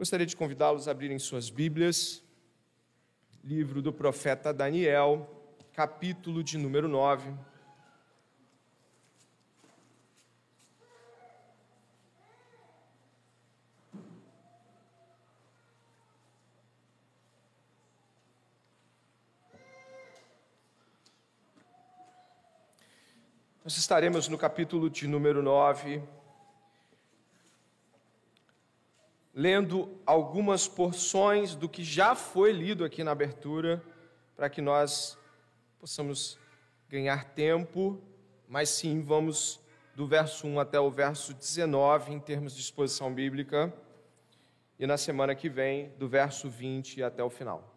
Gostaria de convidá-los a abrirem suas Bíblias, livro do profeta Daniel, capítulo de número 9. Nós estaremos no capítulo de número 9 lendo algumas porções do que já foi lido aqui na abertura, para que nós possamos ganhar tempo, mas sim vamos do verso 1 até o verso 19 em termos de exposição bíblica, e na semana que vem, do verso 20 até o final.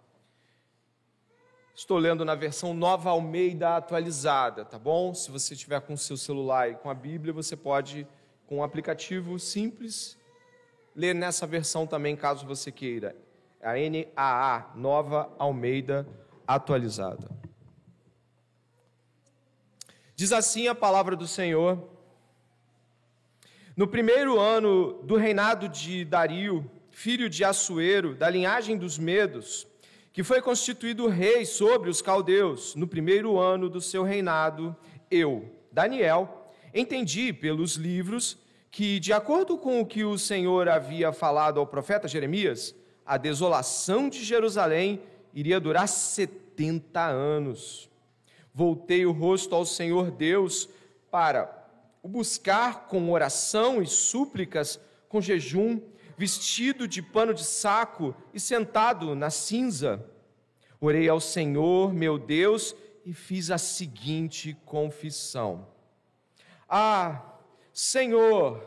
Estou lendo na versão Nova Almeida atualizada, tá bom? Se você tiver com o seu celular e com a Bíblia, você pode, com um aplicativo simples, ler nessa versão também, caso você queira. A NAA, Nova Almeida Atualizada. Diz assim a palavra do Senhor. No primeiro ano do reinado de Dario, filho de Assuero, da linhagem dos Medos, que foi constituído rei sobre os caldeus, no primeiro ano do seu reinado, eu, Daniel, entendi pelos livros que, de acordo com o que o Senhor havia falado ao profeta Jeremias, a desolação de Jerusalém iria durar 70 anos. Voltei o rosto ao Senhor Deus para o buscar com oração e súplicas, com jejum, vestido de pano de saco e sentado na cinza. Orei ao Senhor, meu Deus, e fiz a seguinte confissão: Ah, Senhor,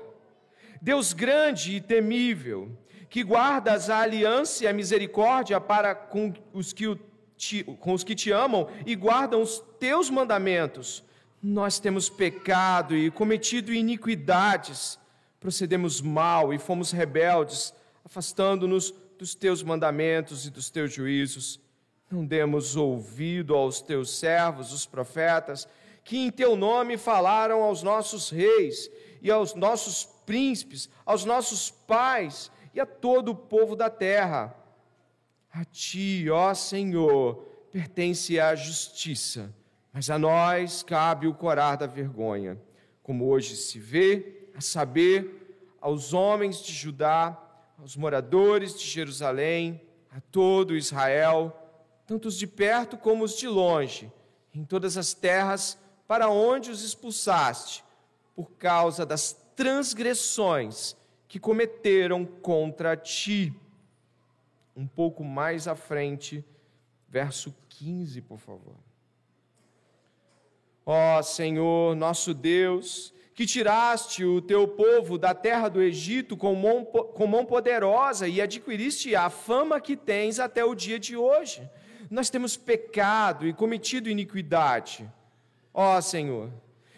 Deus grande e temível, que guardas a aliança e a misericórdia para com os que, te, com os que te amam e guardam os teus mandamentos, nós temos pecado e cometido iniquidades, procedemos mal e fomos rebeldes, afastando-nos dos teus mandamentos e dos teus juízos. Não demos ouvido aos teus servos, os profetas, que em teu nome falaram aos nossos reis e aos nossos príncipes, aos nossos pais e a todo o povo da terra. A ti, ó Senhor, pertence a justiça, mas a nós cabe o corar da vergonha, como hoje se vê, a saber, aos homens de Judá, aos moradores de Jerusalém, a todo Israel, tanto os de perto como os de longe, em todas as terras para onde os expulsaste, por causa das transgressões que cometeram contra ti. Um pouco mais à frente, verso 15, por favor. Ó Senhor, nosso Deus, que tiraste o teu povo da terra do Egito com mão, com mão poderosa e adquiriste a fama que tens até o dia de hoje. Nós temos pecado e cometido iniquidade Ó Senhor,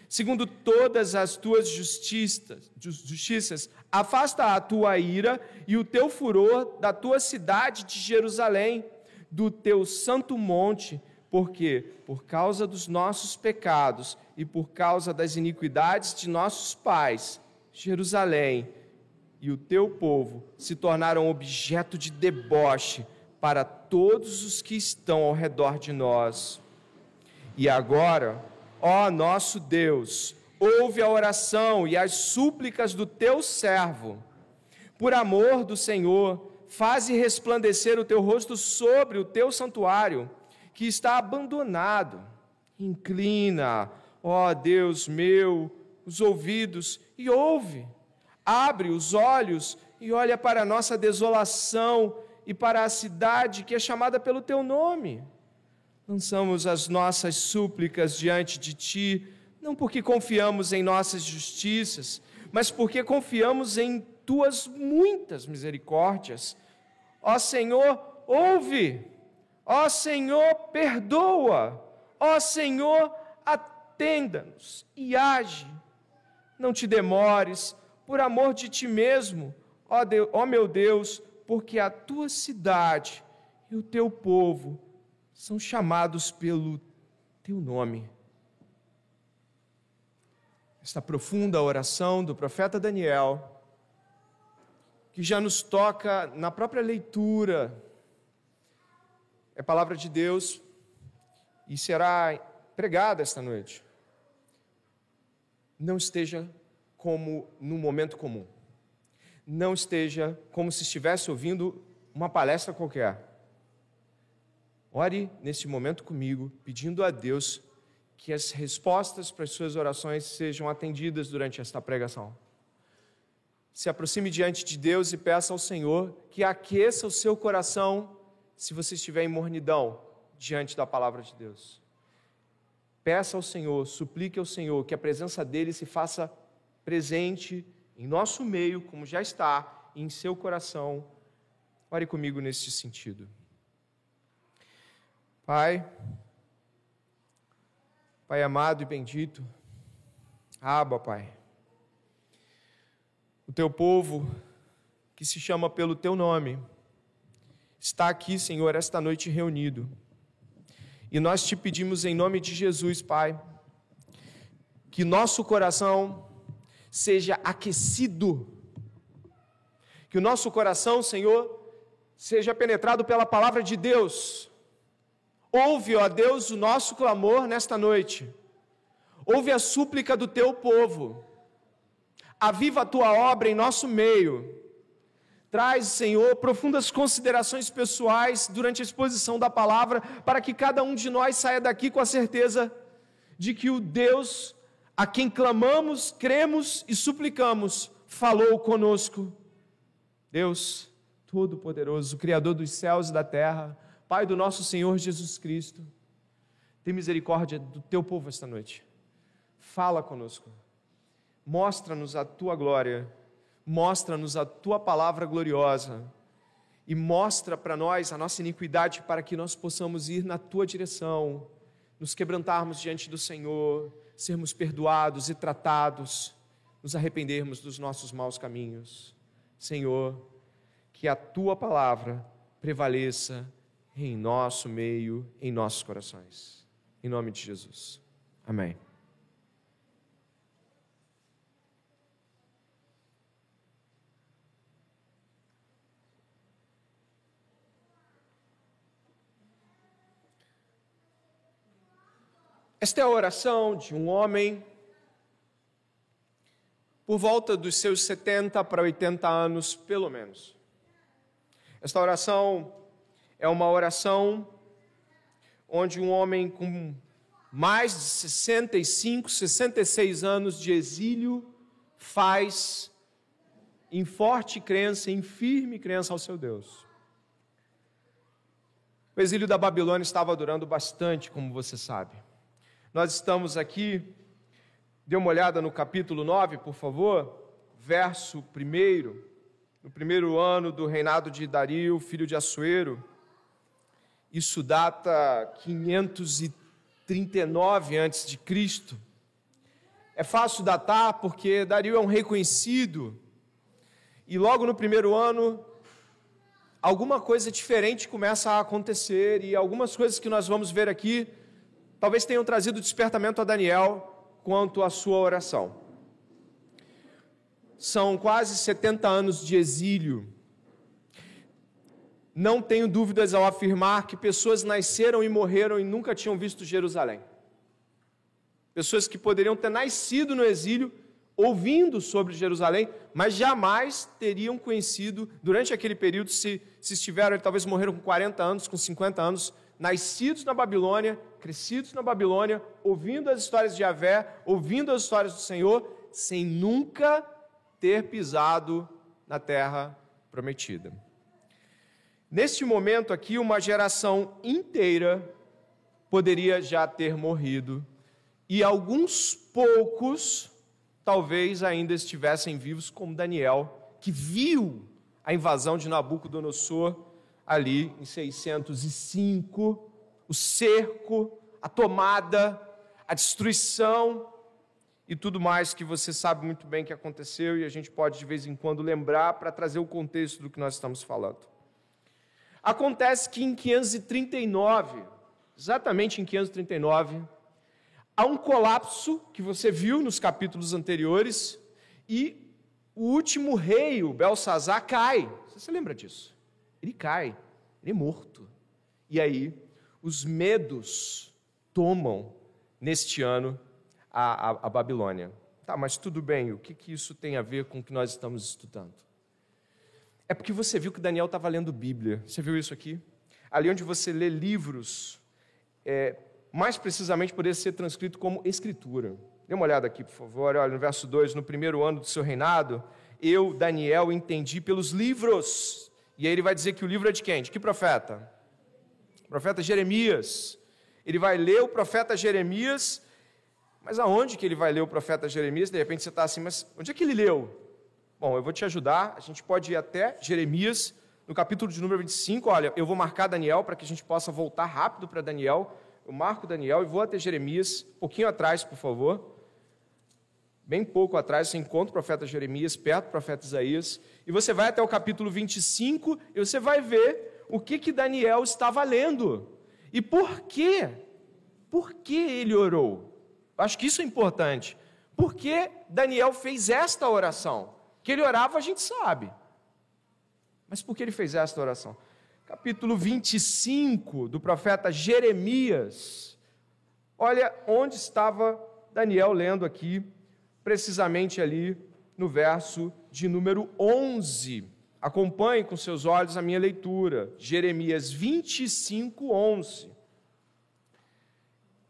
segundo todas as tuas justiças, justiças, afasta a tua ira e o teu furor da tua cidade de Jerusalém, do teu santo monte, porque por causa dos nossos pecados e por causa das iniquidades de nossos pais, Jerusalém e o teu povo se tornaram objeto de deboche para todos os que estão ao redor de nós. E agora, Ó nosso Deus, ouve a oração e as súplicas do teu servo. Por amor do Senhor, faze resplandecer o teu rosto sobre o teu santuário, que está abandonado. Inclina, ó Deus meu, os ouvidos e ouve. Abre os olhos e olha para a nossa desolação e para a cidade que é chamada pelo teu nome lançamos as nossas súplicas diante de Ti, não porque confiamos em nossas justiças, mas porque confiamos em Tuas muitas misericórdias. Ó Senhor, ouve! Ó Senhor, perdoa! Ó Senhor, atenda-nos e age. Não te demores, por amor de Ti mesmo, ó, Deus, ó meu Deus, porque a Tua cidade e o Teu povo são chamados pelo teu nome. Esta profunda oração do profeta Daniel, que já nos toca na própria leitura. É palavra de Deus e será pregada esta noite. Não esteja como num momento comum. Não esteja como se estivesse ouvindo uma palestra qualquer. Ore nesse momento comigo, pedindo a Deus que as respostas para as suas orações sejam atendidas durante esta pregação. Se aproxime diante de Deus e peça ao Senhor que aqueça o seu coração se você estiver em mornidão diante da palavra de Deus. Peça ao Senhor, suplique ao Senhor que a presença dele se faça presente em nosso meio, como já está, em seu coração. Ore comigo neste sentido. Pai, Pai amado e bendito, Aba, Pai, o teu povo que se chama pelo teu nome, está aqui, Senhor, esta noite reunido. E nós te pedimos em nome de Jesus, Pai, que nosso coração seja aquecido, que o nosso coração, Senhor, seja penetrado pela palavra de Deus. Ouve, ó Deus, o nosso clamor nesta noite. Ouve a súplica do teu povo. Aviva a tua obra em nosso meio. Traz, Senhor, profundas considerações pessoais durante a exposição da palavra, para que cada um de nós saia daqui com a certeza de que o Deus a quem clamamos, cremos e suplicamos, falou conosco. Deus Todo-Poderoso, Criador dos céus e da terra, Pai do nosso Senhor Jesus Cristo, tem misericórdia do teu povo esta noite. Fala conosco, mostra-nos a tua glória mostra-nos a tua palavra gloriosa e mostra para nós a nossa iniquidade para que nós possamos ir na tua direção, nos quebrantarmos diante do Senhor, sermos perdoados e tratados, nos arrependermos dos nossos maus caminhos. Senhor, que a tua palavra prevaleça em nosso meio, em nossos corações. Em nome de Jesus. Amém. Esta é a oração de um homem por volta dos seus 70 para 80 anos, pelo menos. Esta oração é uma oração onde um homem com mais de 65, 66 anos de exílio faz em forte crença, em firme crença ao seu Deus. O exílio da Babilônia estava durando bastante, como você sabe. Nós estamos aqui, dê uma olhada no capítulo 9, por favor, verso 1, no primeiro ano do reinado de Dario, filho de Assuero. Isso data 539 a.C. É fácil datar porque Dario é um rei conhecido. E logo no primeiro ano, alguma coisa diferente começa a acontecer e algumas coisas que nós vamos ver aqui talvez tenham trazido despertamento a Daniel quanto à sua oração. São quase 70 anos de exílio. Não tenho dúvidas ao afirmar que pessoas nasceram e morreram e nunca tinham visto Jerusalém. Pessoas que poderiam ter nascido no exílio, ouvindo sobre Jerusalém, mas jamais teriam conhecido, durante aquele período, se, se estiveram, talvez morreram com 40 anos, com 50 anos, nascidos na Babilônia, crescidos na Babilônia, ouvindo as histórias de Javé, ouvindo as histórias do Senhor, sem nunca ter pisado na terra prometida. Neste momento aqui, uma geração inteira poderia já ter morrido, e alguns poucos talvez ainda estivessem vivos, como Daniel, que viu a invasão de Nabucodonosor ali em 605, o cerco, a tomada, a destruição e tudo mais que você sabe muito bem que aconteceu e a gente pode de vez em quando lembrar para trazer o contexto do que nós estamos falando. Acontece que em 539, exatamente em 539, há um colapso que você viu nos capítulos anteriores e o último rei, o Belsazar, cai. Você se lembra disso? Ele cai, ele é morto. E aí, os medos tomam, neste ano, a, a, a Babilônia. Tá, mas tudo bem, o que, que isso tem a ver com o que nós estamos estudando? É porque você viu que Daniel estava lendo Bíblia. Você viu isso aqui? Ali onde você lê livros, é, mais precisamente poderia ser transcrito como escritura. Dê uma olhada aqui, por favor. Olha, no verso 2: No primeiro ano do seu reinado, eu, Daniel, entendi pelos livros. E aí ele vai dizer que o livro é de quem? De que profeta? O profeta Jeremias. Ele vai ler o profeta Jeremias mas aonde que ele vai ler o profeta Jeremias? De repente você está assim, mas onde é que ele leu? Bom, eu vou te ajudar. A gente pode ir até Jeremias, no capítulo de número 25. Olha, eu vou marcar Daniel para que a gente possa voltar rápido para Daniel. Eu marco Daniel e vou até Jeremias, um pouquinho atrás, por favor. Bem pouco atrás, você encontra o profeta Jeremias, perto do profeta Isaías. E você vai até o capítulo 25 e você vai ver o que, que Daniel estava lendo. E por quê? Por que ele orou? Acho que isso é importante. Por que Daniel fez esta oração? Que ele orava, a gente sabe. Mas por que ele fez esta oração? Capítulo 25 do profeta Jeremias. Olha onde estava Daniel lendo aqui, precisamente ali no verso de número 11. Acompanhe com seus olhos a minha leitura. Jeremias 25, 11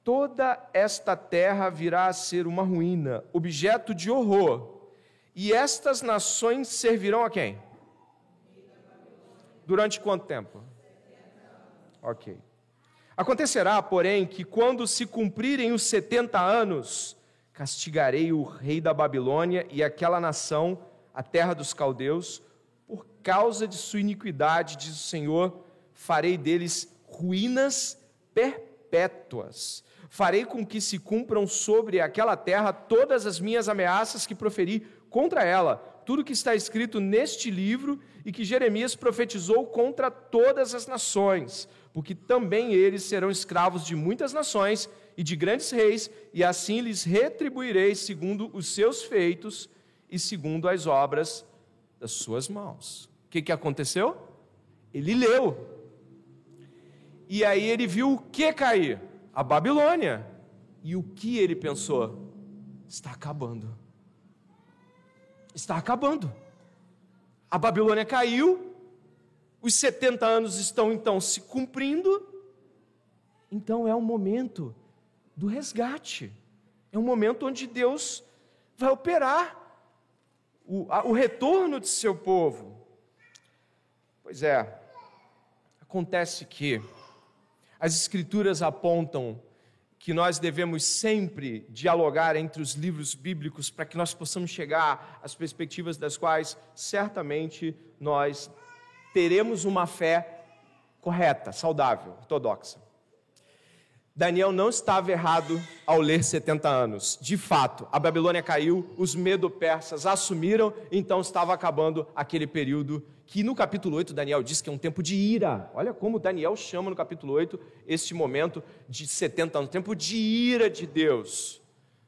toda esta terra virá a ser uma ruína, objeto de horror. E estas nações servirão a quem? Durante quanto tempo? Ok. Acontecerá, porém, que quando se cumprirem os 70 anos, castigarei o rei da Babilônia e aquela nação, a terra dos caldeus, por causa de sua iniquidade, diz o Senhor, farei deles ruínas perpétuas farei com que se cumpram sobre aquela terra todas as minhas ameaças que proferi contra ela, tudo que está escrito neste livro e que Jeremias profetizou contra todas as nações, porque também eles serão escravos de muitas nações e de grandes reis, e assim lhes retribuirei segundo os seus feitos e segundo as obras das suas mãos. O que, que aconteceu? Ele leu. E aí ele viu o que cair? a Babilônia. E o que ele pensou? Está acabando. Está acabando. A Babilônia caiu, os 70 anos estão então se cumprindo, então é o momento do resgate. É um momento onde Deus vai operar o, a, o retorno de seu povo. Pois é, acontece que as Escrituras apontam que nós devemos sempre dialogar entre os livros bíblicos para que nós possamos chegar às perspectivas das quais certamente nós teremos uma fé correta, saudável, ortodoxa. Daniel não estava errado ao ler 70 anos. De fato, a Babilônia caiu, os medo-persas assumiram, então estava acabando aquele período que no capítulo 8 Daniel diz que é um tempo de ira. Olha como Daniel chama no capítulo 8 este momento de 70 anos, tempo de ira de Deus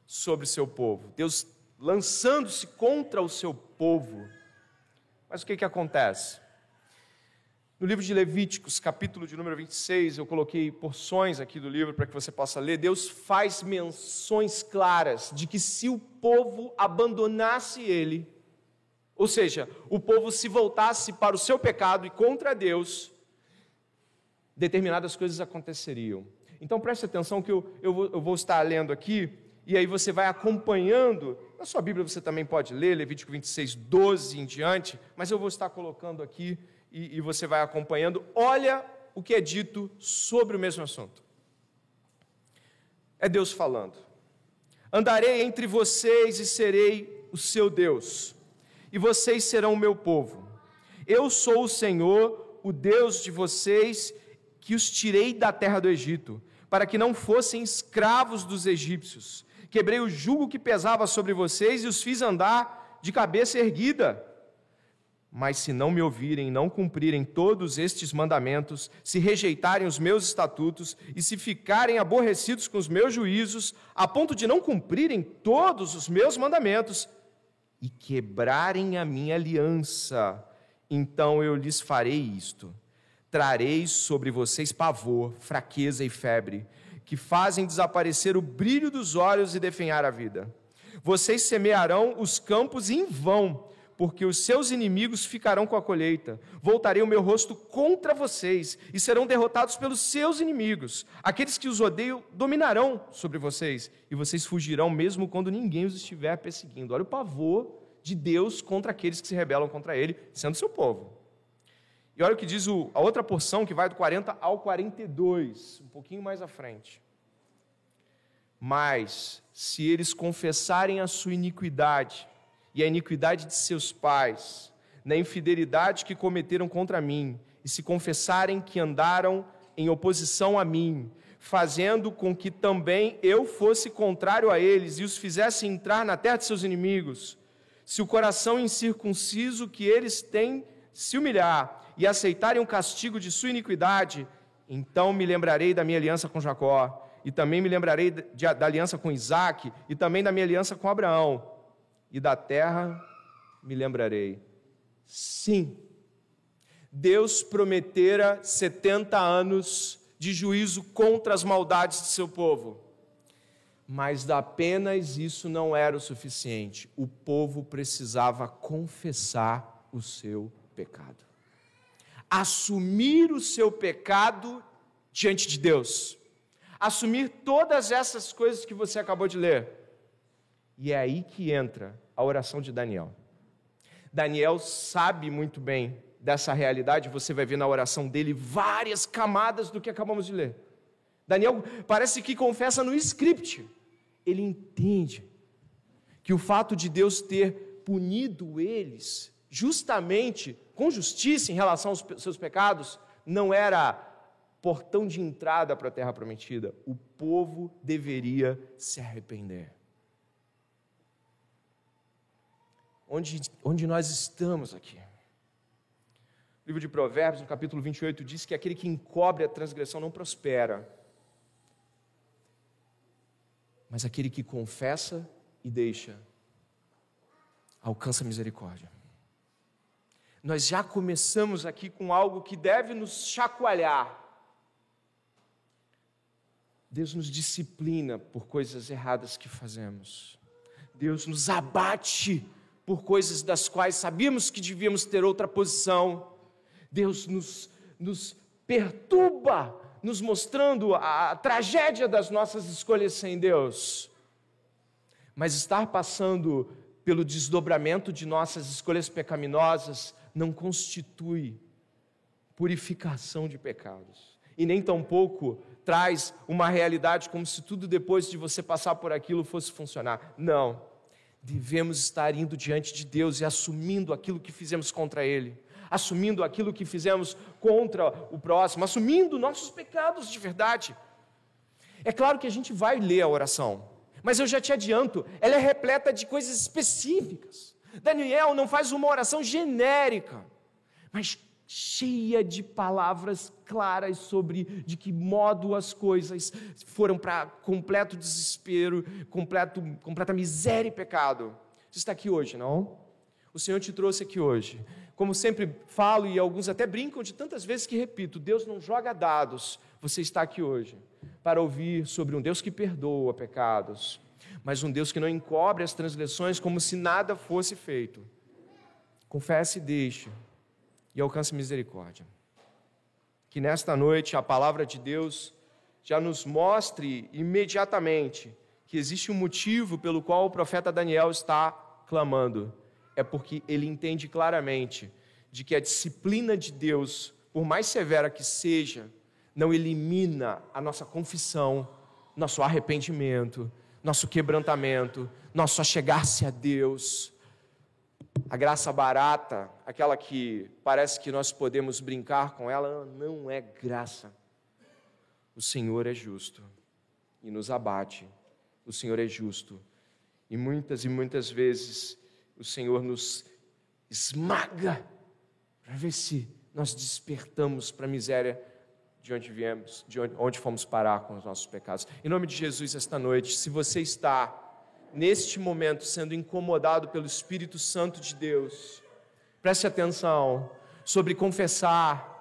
sobre seu povo. Deus lançando-se contra o seu povo. Mas o que, que acontece? No livro de Levíticos, capítulo de número 26, eu coloquei porções aqui do livro para que você possa ler. Deus faz menções claras de que se o povo abandonasse ele, ou seja, o povo se voltasse para o seu pecado e contra Deus, determinadas coisas aconteceriam. Então preste atenção que eu, eu, vou, eu vou estar lendo aqui, e aí você vai acompanhando. Na sua Bíblia você também pode ler, Levítico 26, 12 em diante, mas eu vou estar colocando aqui e, e você vai acompanhando. Olha o que é dito sobre o mesmo assunto. É Deus falando. Andarei entre vocês e serei o seu Deus e vocês serão o meu povo. Eu sou o Senhor, o Deus de vocês, que os tirei da terra do Egito, para que não fossem escravos dos egípcios. Quebrei o jugo que pesava sobre vocês e os fiz andar de cabeça erguida. Mas se não me ouvirem, não cumprirem todos estes mandamentos, se rejeitarem os meus estatutos e se ficarem aborrecidos com os meus juízos, a ponto de não cumprirem todos os meus mandamentos, e quebrarem a minha aliança, então eu lhes farei isto: trarei sobre vocês pavor, fraqueza e febre, que fazem desaparecer o brilho dos olhos e definhar a vida. Vocês semearão os campos em vão, porque os seus inimigos ficarão com a colheita. Voltarei o meu rosto contra vocês e serão derrotados pelos seus inimigos. Aqueles que os odeiam dominarão sobre vocês e vocês fugirão mesmo quando ninguém os estiver perseguindo. Olha o pavor de Deus contra aqueles que se rebelam contra ele, sendo seu povo. E olha o que diz a outra porção que vai do 40 ao 42, um pouquinho mais à frente. Mas, se eles confessarem a sua iniquidade e a iniquidade de seus pais, na infidelidade que cometeram contra mim, e se confessarem que andaram em oposição a mim, fazendo com que também eu fosse contrário a eles e os fizesse entrar na terra de seus inimigos, se o coração incircunciso que eles têm se humilhar e aceitarem o castigo de sua iniquidade, então me lembrarei da minha aliança com Jacó e também me lembrarei da aliança com Isaac, e também da minha aliança com Abraão, e da terra me lembrarei. Sim, Deus prometera 70 anos de juízo contra as maldades de seu povo, mas apenas isso não era o suficiente. O povo precisava confessar o seu pecado, assumir o seu pecado diante de Deus assumir todas essas coisas que você acabou de ler. E é aí que entra a oração de Daniel. Daniel sabe muito bem dessa realidade, você vai ver na oração dele várias camadas do que acabamos de ler. Daniel parece que confessa no script. Ele entende que o fato de Deus ter punido eles justamente com justiça em relação aos seus pecados não era portão de entrada para a terra prometida, o povo deveria se arrepender. Onde, onde nós estamos aqui? O livro de Provérbios, no capítulo 28, diz que aquele que encobre a transgressão não prospera, mas aquele que confessa e deixa alcança misericórdia. Nós já começamos aqui com algo que deve nos chacoalhar Deus nos disciplina por coisas erradas que fazemos. Deus nos abate por coisas das quais sabíamos que devíamos ter outra posição. Deus nos, nos perturba, nos mostrando a, tragédia das nossas escolhas sem Deus. Mas estar passando pelo desdobramento de nossas escolhas pecaminosas não constitui purificação de pecados, e nem tampouco traz uma realidade como se tudo depois de você passar por aquilo fosse funcionar. Não. Devemos estar indo diante de Deus e assumindo aquilo que fizemos contra Ele, assumindo aquilo que fizemos contra o próximo, assumindo nossos pecados de verdade. É claro que a gente vai ler a oração, mas eu já te adianto, ela é repleta de coisas específicas. Daniel não faz uma oração genérica, mas cheia de palavras claras sobre de que modo as coisas foram para completo desespero, completo, completa miséria e pecado. Você está aqui hoje, não? O Senhor te trouxe aqui hoje. Como sempre falo, e alguns até brincam de tantas vezes que repito: Deus não joga dados. Você está aqui hoje para ouvir sobre um Deus que perdoa pecados, mas um Deus que não encobre as transgressões como se nada fosse feito. Confesse e deixe e alcance misericórdia. Que nesta noite a palavra de Deus já nos mostre imediatamente que existe um motivo pelo qual o profeta Daniel está clamando. É porque ele entende claramente de que a disciplina de Deus, por mais severa que seja, não elimina a nossa confissão, nosso arrependimento, nosso quebrantamento, nosso achegar-se a Deus, a graça barata, aquela que parece que nós podemos brincar com ela, não é graça. O Senhor é justo e nos abate. O Senhor é justo. E muitas e muitas vezes o Senhor nos esmaga para ver se nós despertamos para a miséria de onde viemos, de onde, fomos parar com os nossos pecados. Em nome de Jesus, esta noite, se você está neste momento, sendo incomodado pelo Espírito Santo de Deus, preste atenção sobre confessar,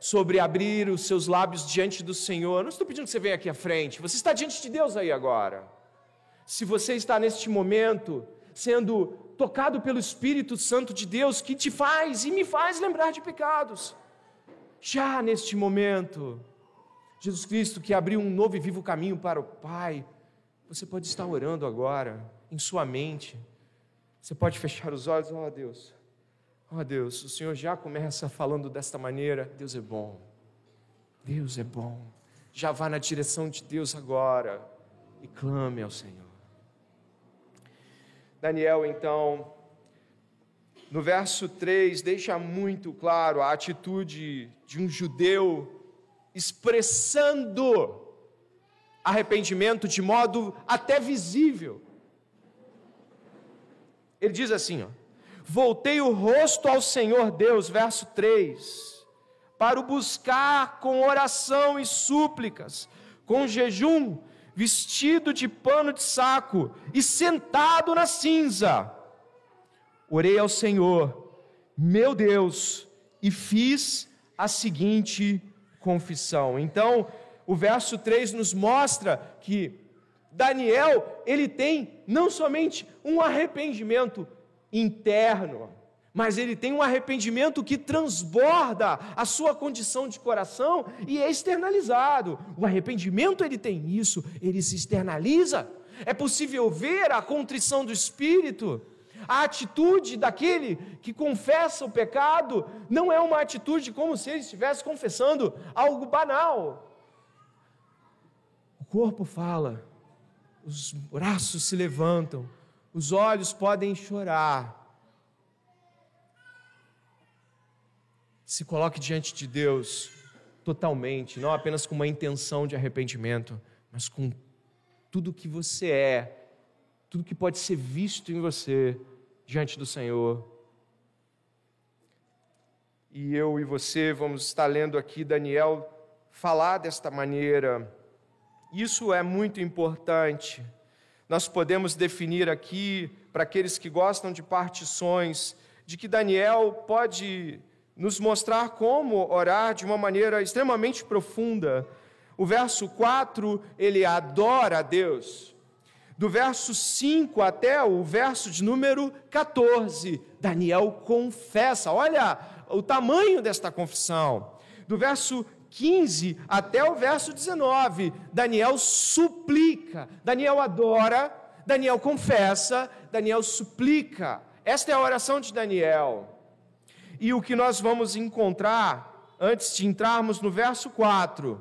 sobre abrir os seus lábios diante do Senhor. Não estou pedindo que você venha aqui à frente, você está diante de Deus aí agora. Se você está neste momento sendo tocado pelo Espírito Santo de Deus, que te faz e me faz lembrar de pecados, já neste momento, Jesus Cristo que abriu um novo e vivo caminho para o Pai, você pode estar orando agora, em sua mente. Você pode fechar os olhos, ó oh, Deus. Ó oh, Deus, o Senhor já começa falando desta maneira. Deus é bom. Deus é bom. Já vá na direção de Deus agora e clame ao Senhor. Daniel, então, no verso 3, deixa muito claro a atitude de um judeu expressando arrependimento de modo até visível. Ele diz assim: ó, Voltei o rosto ao Senhor Deus, verso 3, para o buscar com oração e súplicas, com jejum, vestido de pano de saco e sentado na cinza. Orei ao Senhor, meu Deus, e fiz a seguinte confissão. Então, o verso 3 nos mostra que Daniel, ele tem não somente um arrependimento interno, mas ele tem um arrependimento que transborda a sua condição de coração e é externalizado. O arrependimento ele tem isso, ele se externaliza. É possível ver a contrição do espírito. A atitude daquele que confessa o pecado não é uma atitude como se ele estivesse confessando algo banal corpo fala, os braços se levantam, os olhos podem chorar. Se coloque diante de Deus totalmente, não apenas com uma intenção de arrependimento, mas com tudo que você é, tudo que pode ser visto em você diante do Senhor. E eu e você vamos estar lendo aqui Daniel falar desta maneira. Isso é muito importante. Nós podemos definir aqui, para aqueles que gostam de partições, de que Daniel pode nos mostrar como orar de uma maneira extremamente profunda. O verso 4, ele adora a Deus. Do verso 5 até o verso de número 14, Daniel confessa. Olha o tamanho desta confissão. Do verso 15 até o verso 19, Daniel suplica, Daniel adora, Daniel confessa, Daniel suplica. Esta é a oração de Daniel. E o que nós vamos encontrar, antes de entrarmos no verso 4,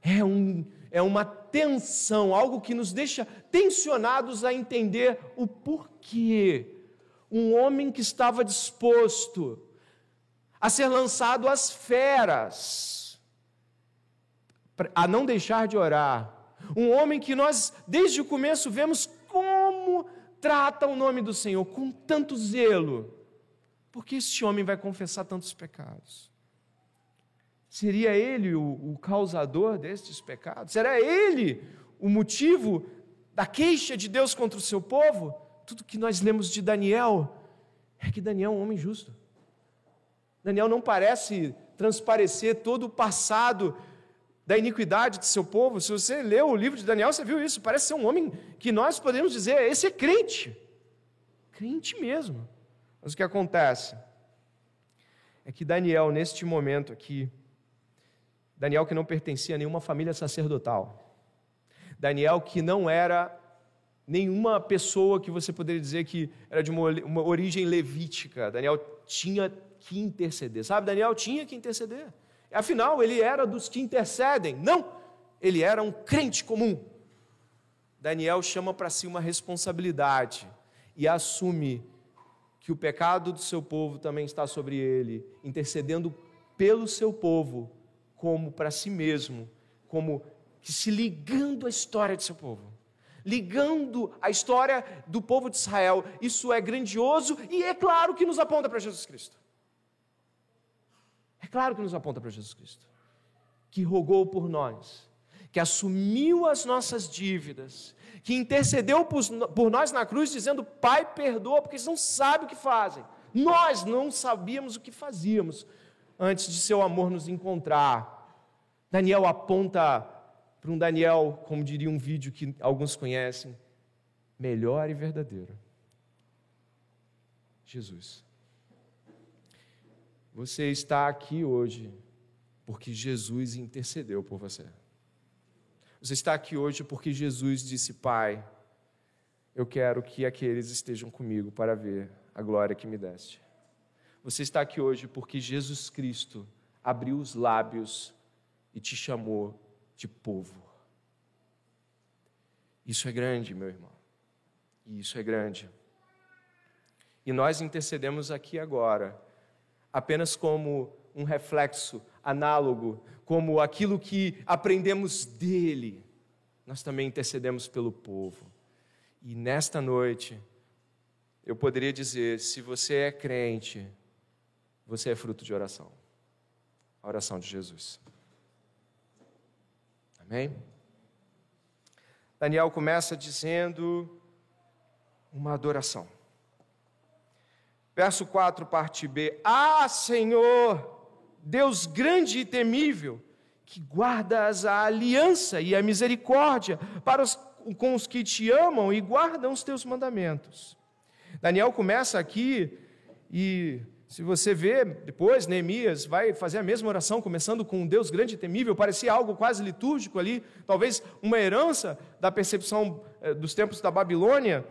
é, um, é uma tensão, algo que nos deixa tensionados a entender o porquê. Um homem que estava disposto a ser lançado às feras, a não deixar de orar. Um homem que nós, desde o começo, vemos como trata o nome do Senhor, com tanto zelo. Porque este homem vai confessar tantos pecados? Seria ele o, o causador destes pecados? Será ele o motivo da queixa de Deus contra o seu povo? Tudo que nós lemos de Daniel é que Daniel é um homem justo. Daniel não parece transparecer todo o passado da iniquidade de seu povo. Se você leu o livro de Daniel, você viu isso. Parece ser um homem que nós podemos dizer, esse é crente. Crente mesmo. Mas o que acontece é que Daniel, neste momento aqui, Daniel que não pertencia a nenhuma família sacerdotal, Daniel que não era nenhuma pessoa que você poderia dizer que era de uma, uma origem levítica, Daniel tinha que interceder, sabe? Daniel tinha que interceder. Afinal, ele era dos que intercedem. Não, ele era um crente comum. Daniel chama para si uma responsabilidade e assume que o pecado do seu povo também está sobre ele, intercedendo pelo seu povo, como para si mesmo, como que se ligando à história de seu povo, ligando à história do povo de Israel. Isso é grandioso e é claro que nos aponta para Jesus Cristo. Claro que nos aponta para Jesus Cristo, que rogou por nós, que assumiu as nossas dívidas, que intercedeu por nós na cruz, dizendo: Pai, perdoa, porque eles não sabem o que fazem. Nós não sabíamos o que fazíamos antes de seu amor nos encontrar. Daniel aponta para um Daniel, como diria um vídeo que alguns conhecem, melhor e verdadeiro. Jesus. Você está aqui hoje porque Jesus intercedeu por você. Você está aqui hoje porque Jesus disse: Pai, eu quero que aqueles estejam comigo para ver a glória que me deste. Você está aqui hoje porque Jesus Cristo abriu os lábios e te chamou de povo. Isso é grande, meu irmão. Isso é grande. E nós intercedemos aqui agora, apenas como um reflexo análogo, como aquilo que aprendemos dele. Nós também intercedemos pelo povo. E nesta noite, eu poderia dizer: se você é crente, você é fruto de oração. A oração de Jesus. Amém? Daniel começa dizendo uma adoração. Verso 4, parte B. Ah, Senhor, Deus grande e temível, que guardas a aliança e a misericórdia para os, com os que te amam e guardam os teus mandamentos. Daniel começa aqui e se você vê depois, Neemias vai fazer a mesma oração, começando com um Deus grande e temível, parecia algo quase litúrgico ali, talvez uma herança da percepção eh, dos tempos da Babilônia.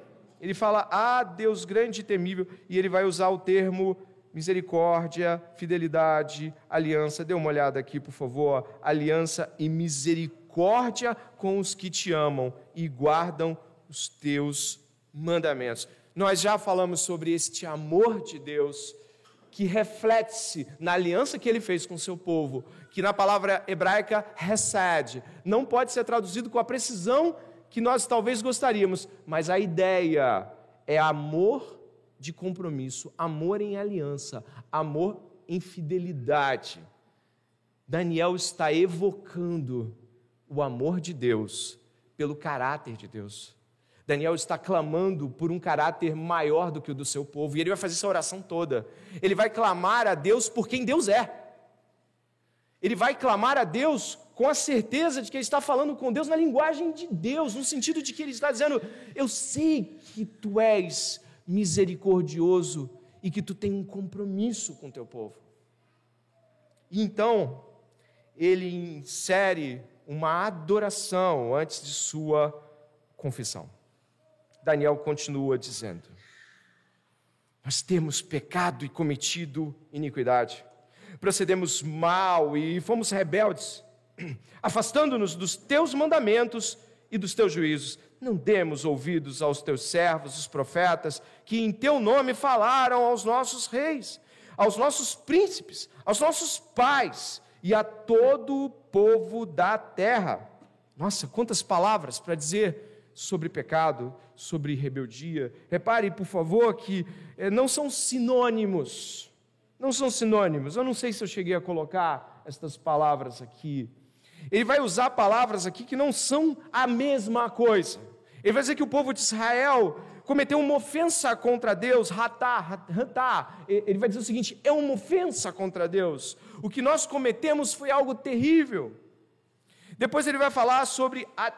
Ele fala, ah, Deus grande e temível, e ele vai usar o termo misericórdia, fidelidade, aliança. Dê uma olhada aqui, por favor. Aliança e misericórdia com os que te amam e guardam os teus mandamentos. Nós já falamos sobre este amor de Deus que reflete-se na aliança que ele fez com o seu povo, que na palavra hebraica recede, não pode ser traduzido com a precisão que nós talvez gostaríamos, mas a ideia é amor de compromisso, amor em aliança, amor em fidelidade. Daniel está evocando o amor de Deus pelo caráter de Deus. Daniel está clamando por um caráter maior do que o do seu povo, e ele vai fazer essa oração toda. Ele vai clamar a Deus por quem Deus é. Ele vai clamar a Deus com a certeza de que ele está falando com Deus na linguagem de Deus, no sentido de que ele está dizendo: Eu sei que tu és misericordioso e que tu tem um compromisso com teu povo. E então, ele insere uma adoração antes de sua confissão. Daniel continua dizendo: Nós temos pecado e cometido iniquidade, procedemos mal e fomos rebeldes, afastando-nos dos teus mandamentos e dos teus juízos. Não demos ouvidos aos teus servos, os profetas, que em teu nome falaram aos nossos reis, aos nossos príncipes, aos nossos pais e a todo o povo da terra. Nossa, quantas palavras para dizer sobre pecado, sobre rebeldia. Repare, por favor, que eh, não são sinônimos. Não são sinônimos. Eu não sei se eu cheguei a colocar estas palavras aqui. Ele vai usar palavras aqui que não são a mesma coisa. Ele vai dizer que o povo de Israel cometeu uma ofensa contra Deus, ratá, ratá. Ele vai dizer o seguinte: é uma ofensa contra Deus. O que nós cometemos foi algo terrível. Depois ele vai falar sobre a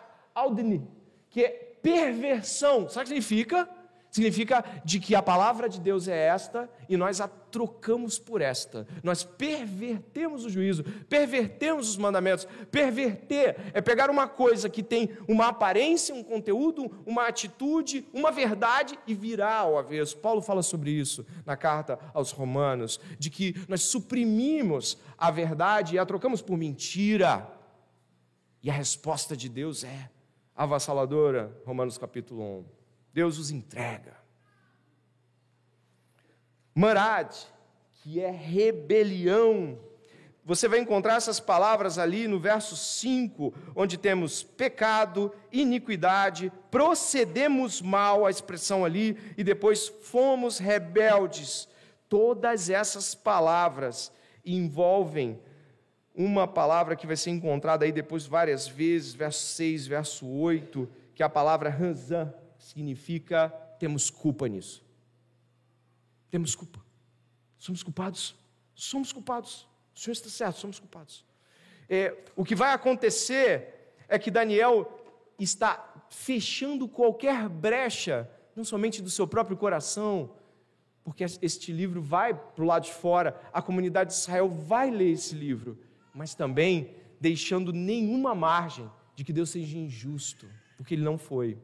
que é perversão. Sabe o que significa? Significa de que a palavra de Deus é esta e nós a trocamos por esta. Nós pervertemos o juízo, pervertemos os mandamentos. Perverter é pegar uma coisa que tem uma aparência, um conteúdo, uma atitude, uma verdade e virar ao avesso. Paulo fala sobre isso na carta aos Romanos, de que nós suprimimos a verdade e a trocamos por mentira. E a resposta de Deus é avassaladora, Romanos capítulo 1. Deus os entrega. Marad, que é rebelião. Você vai encontrar essas palavras ali no verso 5, onde temos pecado, iniquidade, procedemos mal, a expressão ali, e depois fomos rebeldes. Todas essas palavras envolvem uma palavra que vai ser encontrada aí depois várias vezes, verso 6, verso 8, que é a palavra ranzan, significa temos culpa nisso. Temos culpa. Somos culpados. Somos culpados. O Senhor está certo, somos culpados. É, o que vai acontecer é que Daniel está fechando qualquer brecha, não somente do seu próprio coração, porque este livro vai para o lado de fora, a comunidade de Israel vai ler esse livro, mas também deixando nenhuma margem de que Deus seja injusto, porque ele não foi.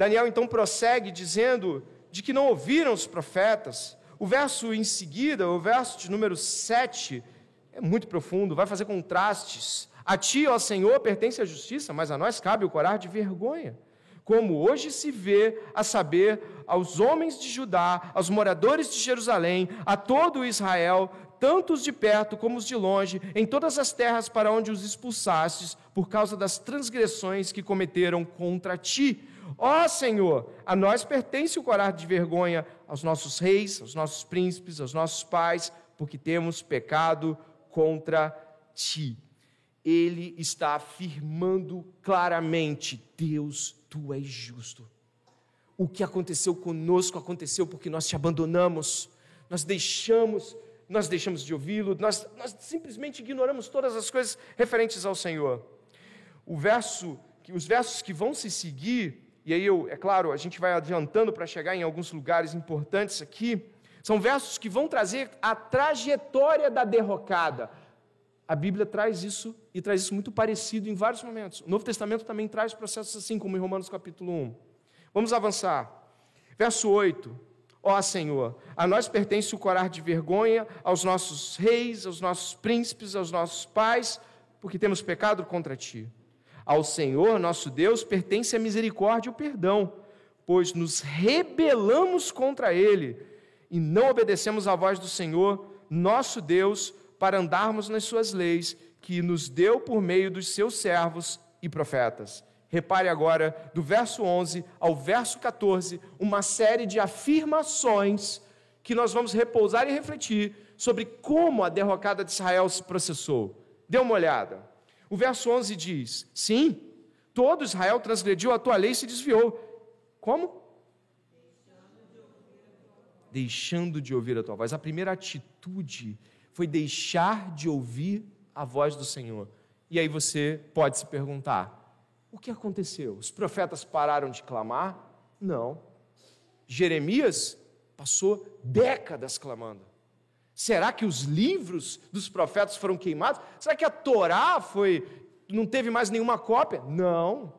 Daniel então prossegue dizendo de que não ouviram os profetas. O verso em seguida, o verso de número 7, é muito profundo, vai fazer contrastes. A ti, ó Senhor, pertence a justiça, mas a nós cabe o corar de vergonha. Como hoje se vê, a saber, aos homens de Judá, aos moradores de Jerusalém, a todo Israel, tanto os de perto como os de longe, em todas as terras para onde os expulsastes, por causa das transgressões que cometeram contra ti. Ó Senhor, a nós pertence o corar de vergonha aos nossos reis, aos nossos príncipes, aos nossos pais, porque temos pecado contra ti. Ele está afirmando claramente: Deus, tu és justo. O que aconteceu conosco aconteceu porque nós te abandonamos, nós deixamos, nós deixamos de ouvi-lo, nós, nós simplesmente ignoramos todas as coisas referentes ao Senhor. O verso, os versos que vão se seguir, e aí eu, é claro, a gente vai adiantando para chegar em alguns lugares importantes aqui, são versos que vão trazer a trajetória da derrocada. A Bíblia traz isso e traz isso muito parecido em vários momentos. O Novo Testamento também traz processos assim, como em Romanos capítulo 1. Vamos avançar. Verso 8. Ó Senhor, a nós pertence o corar de vergonha aos nossos reis, aos nossos príncipes, aos nossos pais, porque temos pecado contra ti. Ao Senhor, nosso Deus, pertence a misericórdia e o perdão, pois nos rebelamos contra ele e não obedecemos à voz do Senhor, nosso Deus, para andarmos nas suas leis, que nos deu por meio dos seus servos e profetas. Repare agora, do verso 11 ao verso 14, uma série de afirmações que nós vamos repousar e refletir sobre como a derrocada de Israel se processou. Dê uma olhada. O verso 11 diz: Sim, todo Israel transgrediu a tua lei e se desviou. Como? deixando de ouvir a tua voz. A primeira atitude foi deixar de ouvir a voz do Senhor. E aí você pode se perguntar: o que aconteceu? Os profetas pararam de clamar? Não. Jeremias passou décadas clamando. Será que os livros dos profetas foram queimados? Será que a Torá foi não teve mais nenhuma cópia? Não.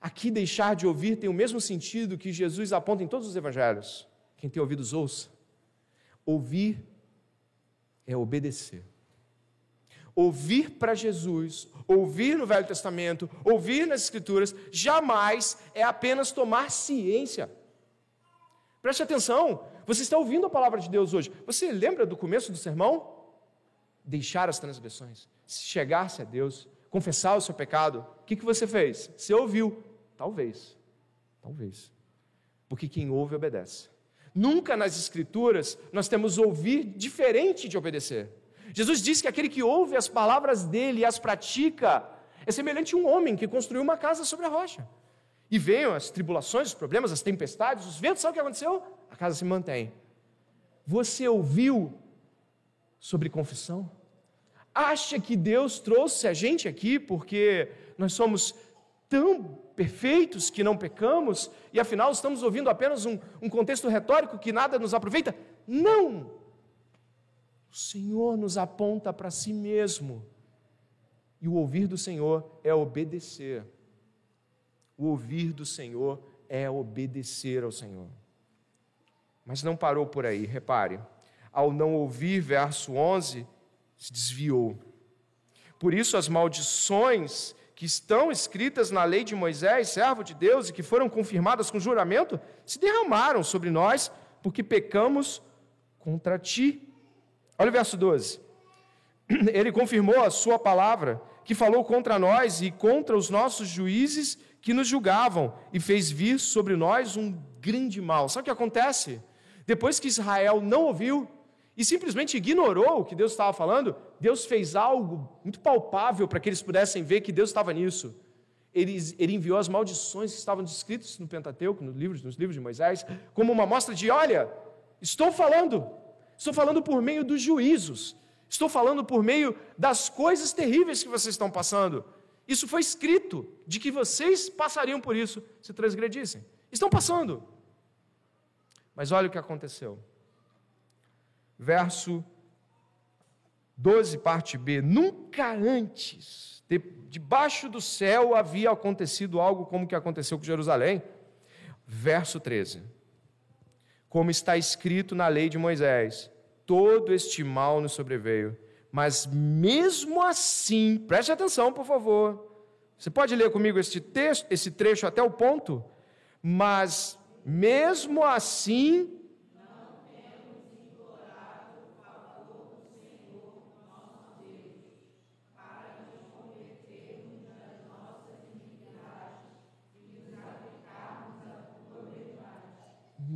Aqui deixar de ouvir tem o mesmo sentido que Jesus aponta em todos os evangelhos. Quem tem ouvidos, ouça. Ouvir é obedecer. Ouvir para Jesus, ouvir no Velho Testamento, ouvir nas Escrituras, jamais é apenas tomar ciência. Preste atenção, você está ouvindo a palavra de Deus hoje. Você lembra do começo do sermão? Deixar as transgressões, chegar-se a Deus, confessar o seu pecado. O que, que você fez? Você ouviu. Talvez. Talvez. Porque quem ouve obedece. Nunca nas Escrituras nós temos ouvir diferente de obedecer. Jesus disse que aquele que ouve as palavras dele e as pratica é semelhante a um homem que construiu uma casa sobre a rocha. E veio as tribulações, os problemas, as tempestades, os ventos, sabe o que aconteceu? A casa se mantém. Você ouviu sobre confissão? Acha que Deus trouxe a gente aqui porque nós somos tão perfeitos que não pecamos, e afinal estamos ouvindo apenas um, um contexto retórico que nada nos aproveita? Não! O Senhor nos aponta para si mesmo. E o ouvir do Senhor é obedecer. O ouvir do Senhor é obedecer ao Senhor. Mas não parou por aí, repare. Ao não ouvir, verso 11, se desviou. Por isso as maldições que estão escritas na lei de Moisés, servo de Deus, e que foram confirmadas com juramento, se derramaram sobre nós, porque pecamos contra ti. Olha o verso 12. Ele confirmou a sua palavra, que falou contra nós e contra os nossos juízes que nos julgavam, e fez vir sobre nós um grande mal. Sabe o que acontece? Depois que Israel não ouviu, e simplesmente ignorou o que Deus estava falando, Deus fez algo muito palpável para que eles pudessem ver que Deus estava nisso. Ele, ele enviou as maldições que estavam descritas no Pentateuco, nos livros, nos livros de Moisés, como uma mostra de: olha, estou falando, estou falando por meio dos juízos, estou falando por meio das coisas terríveis que vocês estão passando. Isso foi escrito, de que vocês passariam por isso se transgredissem. Estão passando. Mas olha o que aconteceu verso 12, parte B. Nunca antes, de, debaixo do céu, havia acontecido algo como que aconteceu com Jerusalém. Verso 13. Como está escrito na lei de Moisés: todo este mal nos sobreveio, mas mesmo assim, preste atenção, por favor. Você pode ler comigo este texto, esse trecho até o ponto? Mas mesmo assim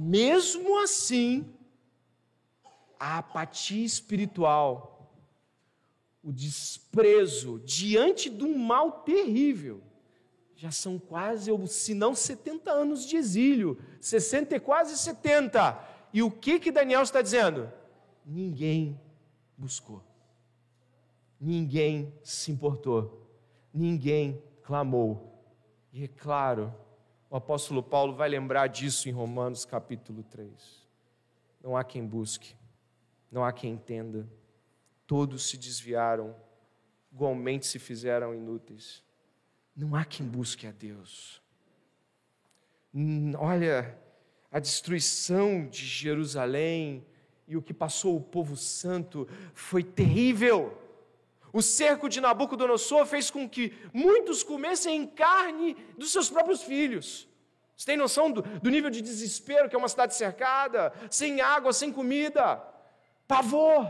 mesmo assim, a apatia espiritual, o desprezo diante de um mal terrível, já são quase, se não 70 anos de exílio, 60 e quase 70. E o que que Daniel está dizendo? Ninguém buscou. Ninguém se importou. Ninguém clamou. E é claro, o apóstolo Paulo vai lembrar disso em Romanos capítulo 3. Não há quem busque, não há quem entenda. Todos se desviaram, igualmente se fizeram inúteis. Não há quem busque a Deus. Olha, a destruição de Jerusalém e o que passou o povo santo foi terrível. O cerco de Nabucodonosor fez com que muitos comessem carne dos seus próprios filhos. Você tem noção do, do, nível de desespero que é uma cidade cercada, sem água, sem comida, pavor.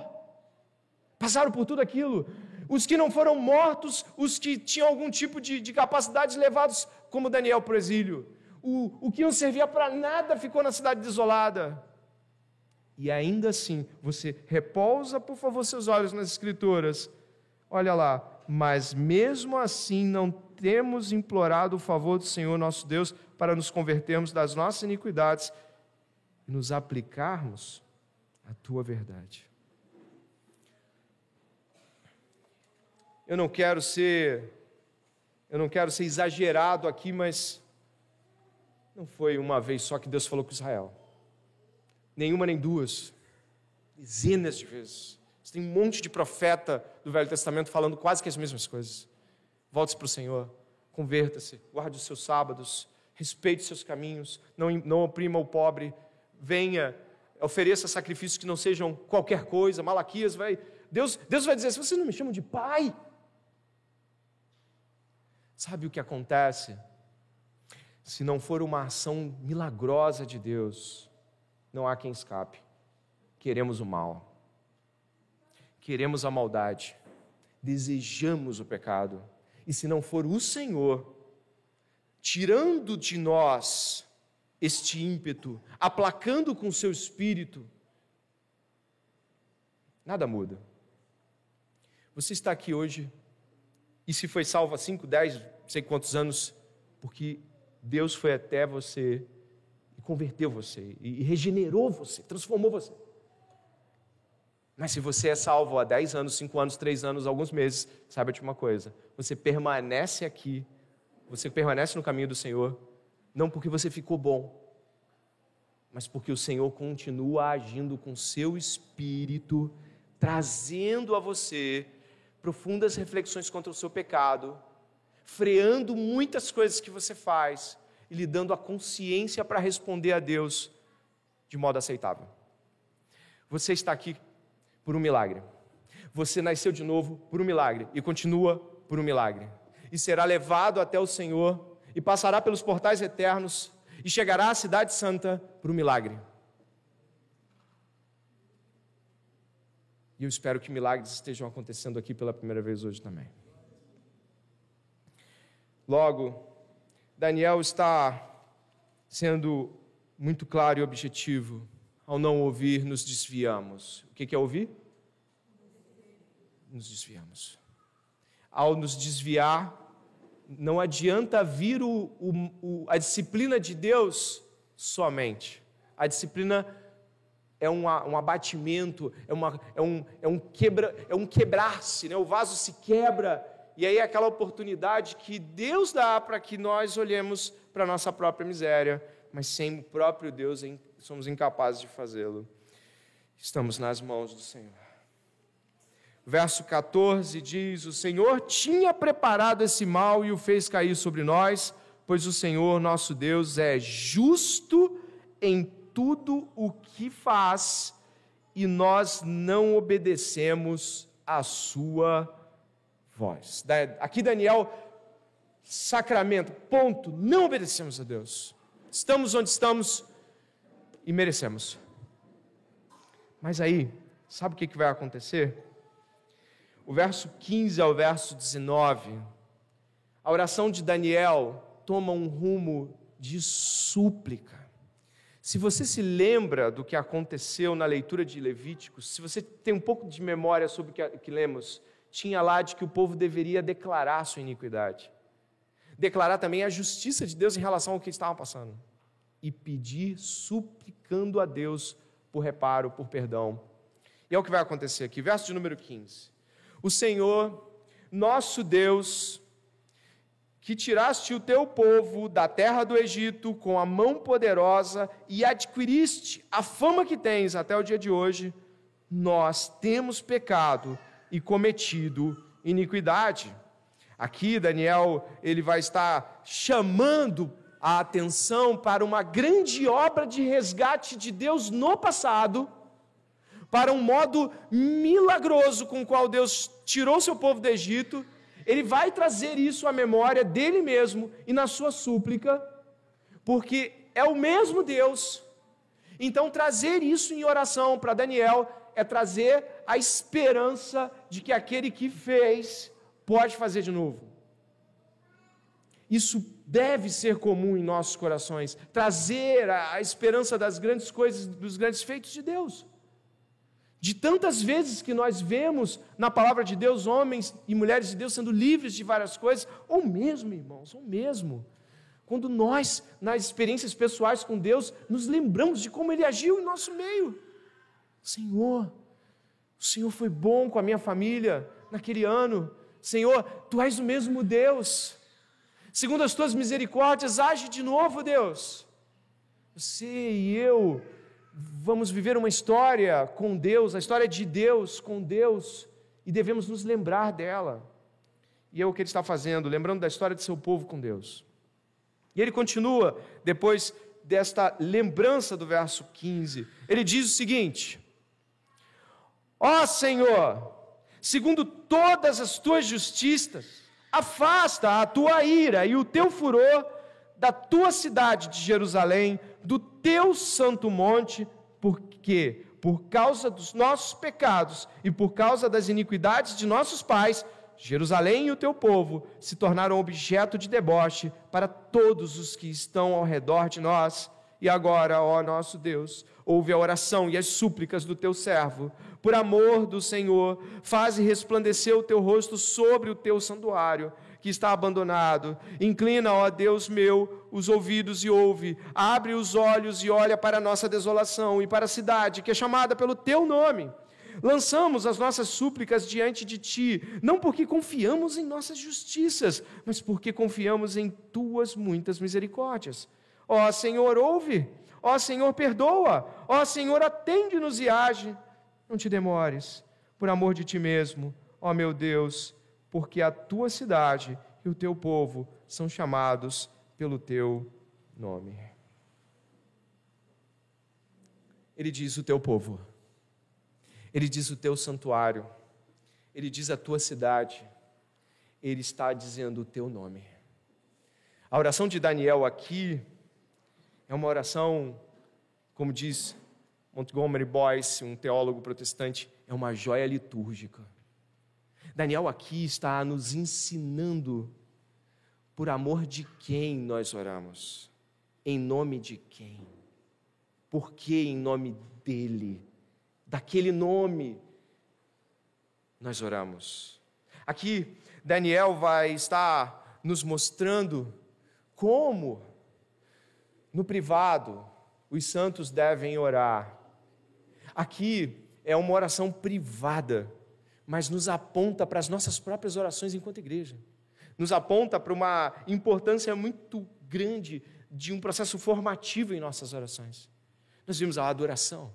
Passaram por tudo aquilo. Os que não foram mortos, os que tinham algum tipo de, de capacidade, levados, como Daniel, para o exílio. O, o que não servia para nada ficou na cidade desolada. E ainda assim, você repousa, por favor, seus olhos nas Escrituras Olha lá, mas mesmo assim não temos implorado o favor do Senhor nosso Deus para nos convertermos das nossas iniquidades e nos aplicarmos à tua verdade. Eu não quero ser eu não quero ser exagerado aqui, mas não foi uma vez só que Deus falou com Israel. Nenhuma nem duas. Dezenas de vezes. Você tem um monte de profeta do Velho Testamento falando quase que as mesmas coisas. Volte-se para o Senhor, converta-se, guarde os seus sábados, respeite os seus caminhos, não, não oprima o pobre, venha, ofereça sacrifícios que não sejam qualquer coisa. Malaquias vai. Deus, Deus vai dizer: se vocês não me chamam de pai. Sabe o que acontece? Se não for uma ação milagrosa de Deus, não há quem escape. Queremos o mal queremos a maldade, desejamos o pecado, e se não for o Senhor tirando de nós este ímpeto, aplacando com seu espírito, nada muda. Você está aqui hoje e se foi salvo há 5, 10, não sei quantos anos, porque Deus foi até você e converteu você, e regenerou você, transformou você. Mas se você é salvo há 10 anos, 5 anos, 3 anos, alguns meses, saiba de uma coisa: você permanece aqui, você permanece no caminho do Senhor, não porque você ficou bom, mas porque o Senhor continua agindo com seu espírito, trazendo a você profundas reflexões contra o seu pecado, freando muitas coisas que você faz e lhe dando a consciência para responder a Deus de modo aceitável. Você está aqui por um milagre. Você nasceu de novo por um milagre e continua por um milagre. E será levado até o Senhor e passará pelos portais eternos e chegará à cidade santa por um milagre. E eu espero que milagres estejam acontecendo aqui pela primeira vez hoje também. Logo, Daniel está sendo muito claro e objetivo ao não ouvir, nos desviamos. O que é ouvir? Nos desviamos. Ao nos desviar, não adianta vir o, o, o, a disciplina de Deus somente. A disciplina é um, um abatimento, é, uma, é, um, é, um quebra, é um quebrar-se, né? o vaso se quebra, e aí é aquela oportunidade que Deus dá para que nós olhemos para a nossa própria miséria, mas sem o próprio Deus somos incapazes de fazê-lo. Estamos nas mãos do Senhor. Verso 14 diz: O Senhor tinha preparado esse mal e o fez cair sobre nós, pois o Senhor nosso Deus é justo em tudo o que faz e nós não obedecemos a sua voz. Aqui Daniel sacramento, ponto, não obedecemos a Deus. Estamos onde estamos e merecemos. Mas aí, sabe o que vai acontecer? O verso 15 ao verso 19, a oração de Daniel toma um rumo de súplica. Se você se lembra do que aconteceu na leitura de Levíticos, se você tem um pouco de memória sobre o que, que lemos, tinha lá de que o povo deveria declarar sua iniquidade, declarar também a justiça de Deus em relação ao que estava passando e pedir, suplicando a Deus por reparo, por perdão. E é o que vai acontecer aqui, verso de número 15. O Senhor, nosso Deus, que tiraste o teu povo da terra do Egito com a mão poderosa e adquiriste a fama que tens até o dia de hoje, nós temos pecado e cometido iniquidade. Aqui Daniel, ele vai estar chamando a atenção para uma grande obra de resgate de Deus no passado, para um modo milagroso com o qual Deus tirou seu povo do Egito, ele vai trazer isso à memória dele mesmo e na sua súplica, porque é o mesmo Deus. Então, trazer isso em oração para Daniel é trazer a esperança de que aquele que fez pode fazer de novo. Isso deve ser comum em nossos corações, trazer a, esperança das grandes coisas, dos grandes feitos de Deus. De tantas vezes que nós vemos na palavra de Deus homens e mulheres de Deus sendo livres de várias coisas, ou mesmo, irmãos, ou mesmo, quando nós, nas experiências pessoais com Deus, nos lembramos de como Ele agiu em nosso meio. Senhor, o Senhor foi bom com a minha família naquele ano. Senhor, tu és o mesmo Deus. Segundo as tuas misericórdias, age de novo, Deus. Você e eu vamos viver uma história com Deus, a história de Deus com Deus, e devemos nos lembrar dela. E é o que ele está fazendo, lembrando da história de seu povo com Deus. E ele continua, depois desta lembrança do verso 15, ele diz o seguinte: Ó Senhor, segundo todas as tuas justiças, afasta a tua ira e o teu furor da tua cidade de Jerusalém, do teu santo monte, porque por causa dos nossos pecados e por causa das iniquidades de nossos pais, Jerusalém e o teu povo se tornaram objeto de deboche para todos os que estão ao redor de nós. E agora, ó nosso Deus, ouve a oração e as súplicas do teu servo. Por amor do Senhor, faze resplandecer o teu rosto sobre o teu santuário, que está abandonado. Inclina, ó Deus meu, os ouvidos e ouve. Abre os olhos e olha para a nossa desolação e para a cidade que é chamada pelo teu nome. Lançamos as nossas súplicas diante de ti, não porque confiamos em nossas justiças, mas porque confiamos em tuas muitas misericórdias. Ó Senhor, ouve. Ó Senhor, perdoa. Ó Senhor, atende-nos e age. Não te demores, por amor de ti mesmo, ó meu Deus, porque a tua cidade e o teu povo são chamados pelo teu nome. Ele diz o teu povo, ele diz o teu santuário, ele diz a tua cidade, ele está dizendo o teu nome. A oração de Daniel aqui é uma oração, como diz Montgomery Boyce, um teólogo protestante, é uma joia litúrgica. Daniel aqui está nos ensinando por amor de quem nós oramos, em nome de quem. porque em nome dele, daquele nome, nós oramos. Aqui, Daniel vai estar nos mostrando como, no privado, os santos devem orar. Aqui é uma oração privada, mas nos aponta para as nossas próprias orações enquanto igreja. Nos aponta para uma importância muito grande de um processo formativo em nossas orações. Nós vimos a adoração,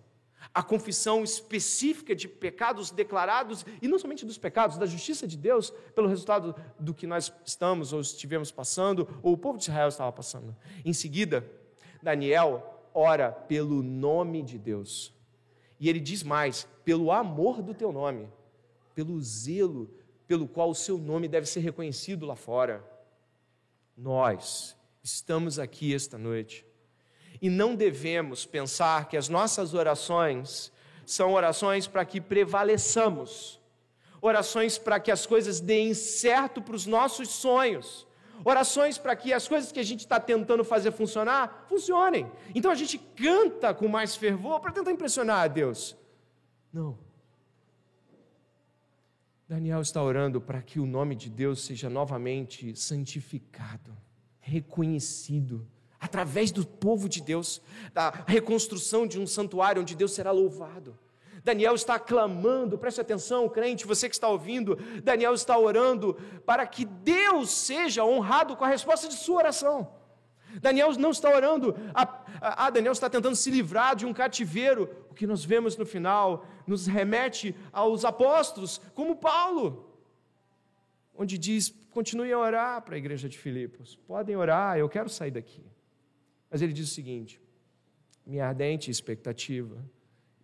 a confissão específica de pecados declarados, e não somente dos pecados, da justiça de Deus, pelo resultado do que nós estamos ou estivemos passando, ou o povo de Israel estava passando. Em seguida, Daniel ora pelo nome de Deus. E ele diz mais: pelo amor do teu nome, pelo zelo pelo qual o seu nome deve ser reconhecido lá fora. Nós estamos aqui esta noite e não devemos pensar que as nossas orações são orações para que prevaleçamos, orações para que as coisas deem certo para os nossos sonhos, orações para que as coisas que a gente está tentando fazer funcionar, funcionem. Então a gente canta com mais fervor para tentar impressionar a Deus. Não. Daniel está orando para que o nome de Deus seja novamente santificado, reconhecido, através do povo de Deus, da reconstrução de um santuário onde Deus será louvado. Daniel está clamando, preste atenção, crente, você que está ouvindo, Daniel está orando para que Deus seja honrado com a resposta de sua oração. Daniel não está orando, ah, Daniel está tentando se livrar de um cativeiro. O que nós vemos no final nos remete aos apóstolos, como Paulo, onde diz: continue a orar para a igreja de Filipos, podem orar, eu quero sair daqui. Mas ele diz o seguinte: minha ardente expectativa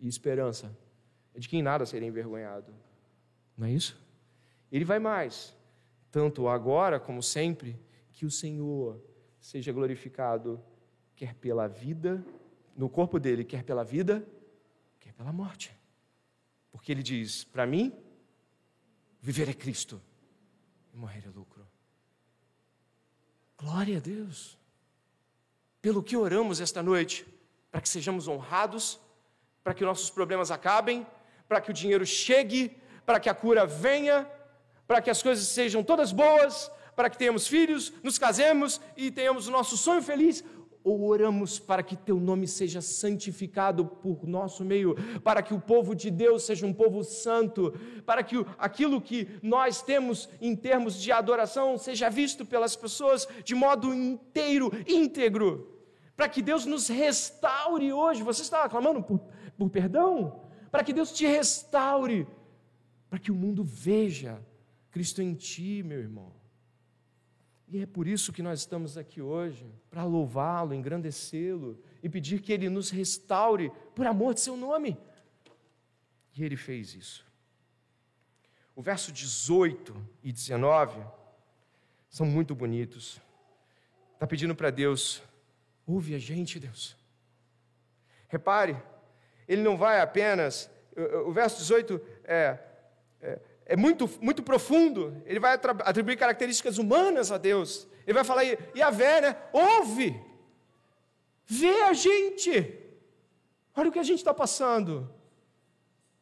e esperança é de que em nada serei envergonhado. Não é isso? Ele vai mais. Tanto agora como sempre, que o Senhor seja glorificado, quer pela vida, no corpo dele, quer pela vida, quer pela morte. Porque ele diz: para mim, viver é Cristo e morrer é lucro. Glória a Deus. Pelo que oramos esta noite, para que sejamos honrados, para que nossos problemas acabem, para que o dinheiro chegue, para que a cura venha, para que as coisas sejam todas boas, para que tenhamos filhos, nos casemos e tenhamos o nosso sonho feliz, ou oramos para que teu nome seja santificado por nosso meio, para que o povo de Deus seja um povo santo, para que aquilo que nós temos em termos de adoração seja visto pelas pessoas de modo inteiro, íntegro, para que Deus nos restaure hoje. Você está clamando por, por perdão? para que Deus te restaure, para que o mundo veja Cristo em ti, meu irmão. E é por isso que nós estamos aqui hoje, para louvá-lo, engrandecê-lo e pedir que ele nos restaure por amor de seu nome. E ele fez isso. O verso 18 e 19 são muito bonitos. Está pedindo para Deus, ouve a gente, Deus. Repare, ele não vai apenas. O verso 18 é, é, muito, muito profundo. Ele vai atribuir características humanas a Deus. Ele vai falar, e a vé, né? Ouve, vê a gente. Olha o que a gente está passando.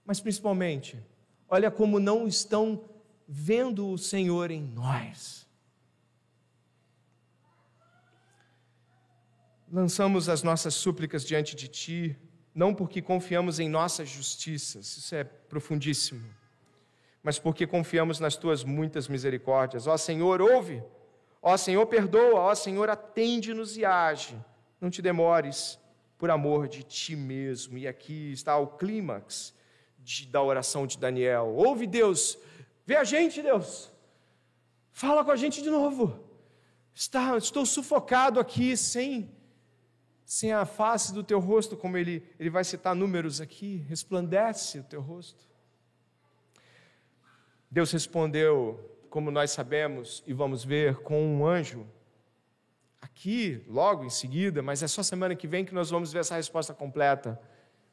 Mas principalmente, olha como não estão vendo o Senhor em nós. Lançamos as nossas súplicas diante de Ti não porque confiamos em nossas justiças, isso é profundíssimo, mas porque confiamos nas tuas muitas misericórdias. Ó Senhor, ouve, ó Senhor, perdoa, ó Senhor, atende-nos e age. Não te demores, por amor de ti mesmo. E aqui está o clímax de, da oração de Daniel. Ouve, Deus, vê a gente, Deus, fala com a gente de novo. Está, estou sufocado aqui sem sem a face do teu rosto, como ele, ele vai citar números aqui, resplandece o teu rosto. Deus respondeu, como nós sabemos e vamos ver, com um anjo. Aqui, logo em seguida, mas é só semana que vem que nós vamos ver essa resposta completa.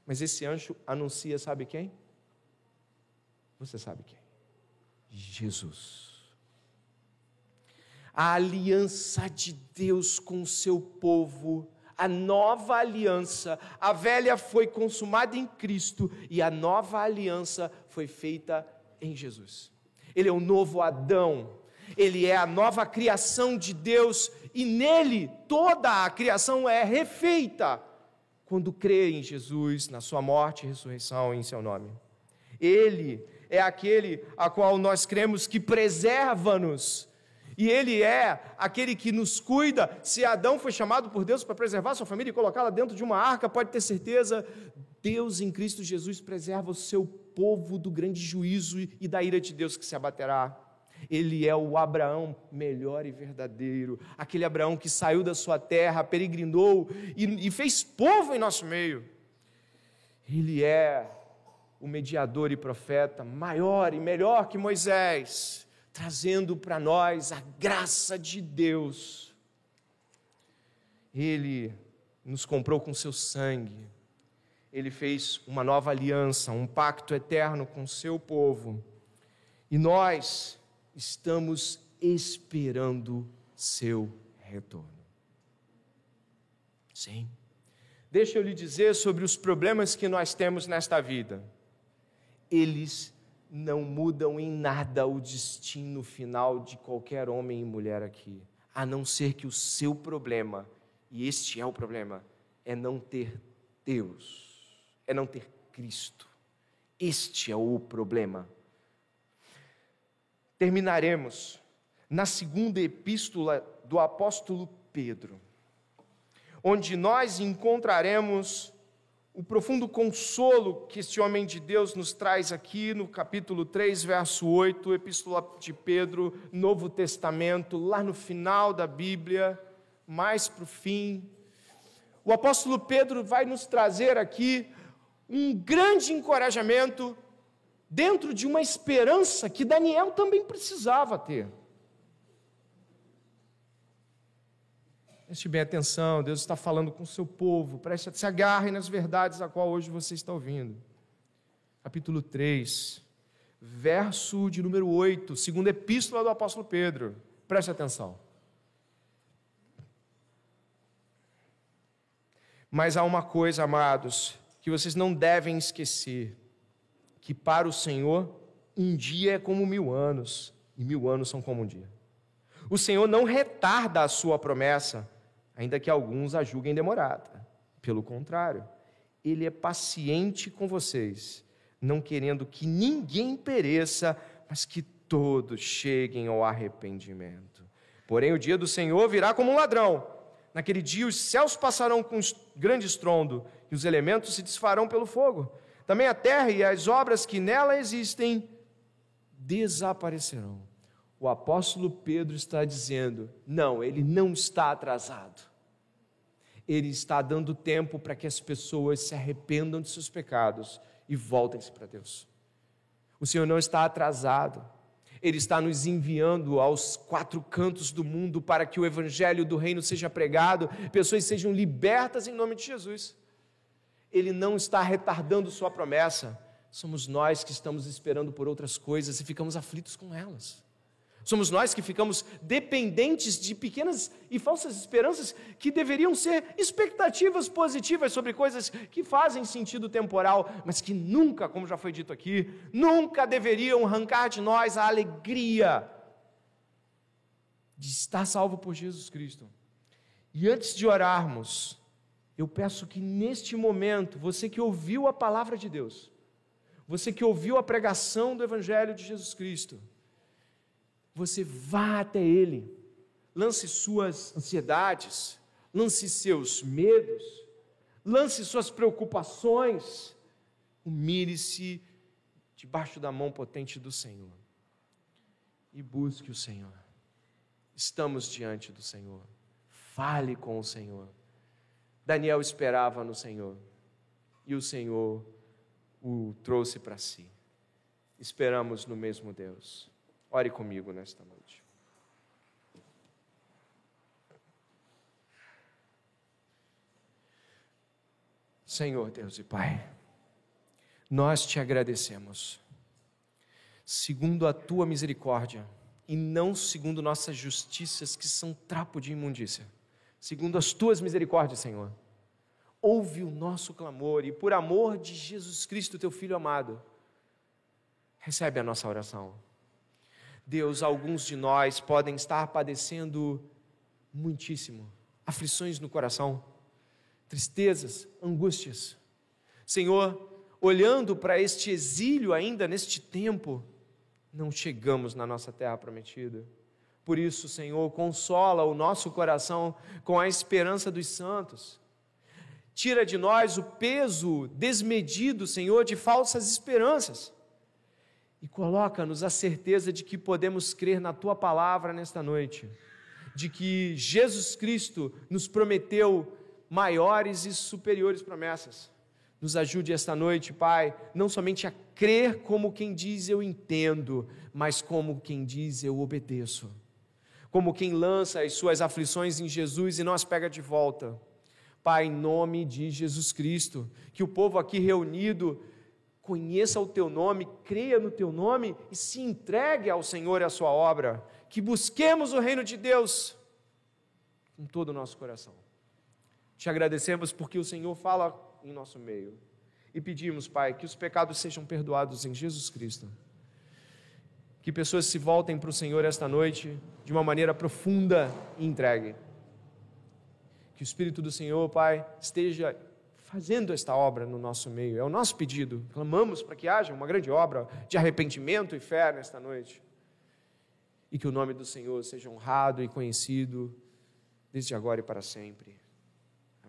Mas esse anjo anuncia, sabe quem? Você sabe quem? Jesus. A aliança de Deus com o seu povo A nova aliança, a velha foi consumada em Cristo e a nova aliança foi feita em Jesus. Ele é o novo Adão, ele é a nova criação de Deus e nele toda a criação é refeita quando crê em Jesus, na sua morte e ressurreição em seu nome. Ele é aquele a qual nós cremos que preserva-nos. E ele é aquele que nos cuida. Se Adão foi chamado por Deus para preservar sua família e colocá-la dentro de uma arca, pode ter certeza, Deus em Cristo Jesus preserva o seu povo do grande juízo e da ira de Deus que se abaterá. Ele é o Abraão melhor e verdadeiro, aquele Abraão que saiu da sua terra, peregrinou e, e fez povo em nosso meio. Ele é o mediador e profeta maior e melhor que Moisés, trazendo para nós a graça de Deus. Ele nos comprou com seu sangue, ele fez uma nova aliança, um pacto eterno com seu povo, e nós estamos esperando seu retorno. Sim. Deixa eu lhe dizer sobre os problemas que nós temos nesta vida eles não mudam em nada o destino final de qualquer homem e mulher aqui, a não ser que o seu problema, e este é o problema, é não ter Deus, é não ter Cristo. Este é o problema. Terminaremos na segunda epístola do apóstolo Pedro, onde nós encontraremos o profundo consolo que este homem de Deus nos traz aqui no capítulo 3, verso 8, Epístola de Pedro, Novo Testamento, lá no final da Bíblia, mais para o fim. O apóstolo Pedro vai nos trazer aqui um grande encorajamento dentro de uma esperança que Daniel também precisava ter. Preste bem atenção, Deus está falando com o seu povo, preste, se agarre nas verdades a qual hoje você está ouvindo. Capítulo 3, verso de número 8, segunda epístola do apóstolo Pedro. Preste atenção. Mas há uma coisa, amados, que vocês não devem esquecer: que para o Senhor um dia é como mil anos, e mil anos são como um dia. O Senhor não retarda a sua promessa, ainda que alguns a julguem demorada. Pelo contrário, ele é paciente com vocês, não querendo que ninguém pereça, mas que todos cheguem ao arrependimento. Porém, o dia do Senhor virá como um ladrão. Naquele dia os céus passarão com grande estrondo e os elementos se desfarão pelo fogo. Também a terra e as obras que nela existem desaparecerão o apóstolo Pedro está dizendo: não, ele não está atrasado. Ele está dando tempo para que as pessoas se arrependam de seus pecados e voltem-se para Deus. O Senhor não está atrasado. Ele está nos enviando aos quatro cantos do mundo para que o evangelho do reino seja pregado, pessoas sejam libertas em nome de Jesus. Ele não está retardando sua promessa. Somos nós que estamos esperando por outras coisas e ficamos aflitos com elas. Somos nós que ficamos dependentes de pequenas e falsas esperanças que deveriam ser expectativas positivas sobre coisas que fazem sentido temporal, mas que nunca, como já foi dito aqui, nunca deveriam arrancar de nós a alegria de estar salvo por Jesus Cristo. E antes de orarmos, eu peço que neste momento, você que ouviu a palavra de Deus, você que ouviu a pregação do Evangelho de Jesus Cristo, você vá até Ele, lance suas ansiedades, lance seus medos, lance suas preocupações, humilhe-se debaixo da mão potente do Senhor e busque o Senhor. Estamos diante do Senhor, fale com o Senhor. Daniel esperava no Senhor e o Senhor o trouxe para si. Esperamos no mesmo Deus. Ore comigo nesta noite. Senhor Deus e Pai, nós te agradecemos, segundo a tua misericórdia, e não segundo nossas justiças que são trapo de imundícia. Segundo as tuas misericórdias, Senhor. Ouve o nosso clamor e, por amor de Jesus Cristo, teu Filho amado, recebe a nossa oração. Deus, alguns de nós podem estar padecendo muitíssimo, aflições no coração, tristezas, angústias. Senhor, olhando para este exílio ainda neste tempo, não chegamos na nossa terra prometida. Por isso, Senhor, consola o nosso coração com a esperança dos santos. Tira de nós o peso desmedido, Senhor, de falsas esperanças. E coloca-nos a certeza de que podemos crer na tua palavra nesta noite, de que Jesus Cristo nos prometeu maiores e superiores promessas. Nos ajude esta noite, Pai, não somente a crer como quem diz eu entendo, mas como quem diz eu obedeço como quem lança as suas aflições em Jesus e as pega de volta. Pai, em nome de Jesus Cristo, que o povo aqui reunido conheça o teu nome, creia no teu nome e se entregue ao Senhor e à sua obra. Que busquemos o reino de Deus com todo o nosso coração. Te agradecemos porque o Senhor fala em nosso meio. E pedimos, Pai, que os pecados sejam perdoados em Jesus Cristo que pessoas se voltem para o Senhor esta noite de uma maneira profunda e entregue. Que o Espírito do Senhor, Pai, esteja fazendo esta obra no nosso meio. É o nosso pedido. Clamamos para que haja uma grande obra de arrependimento e fé nesta noite. E que o nome do Senhor seja honrado e conhecido desde agora e para sempre.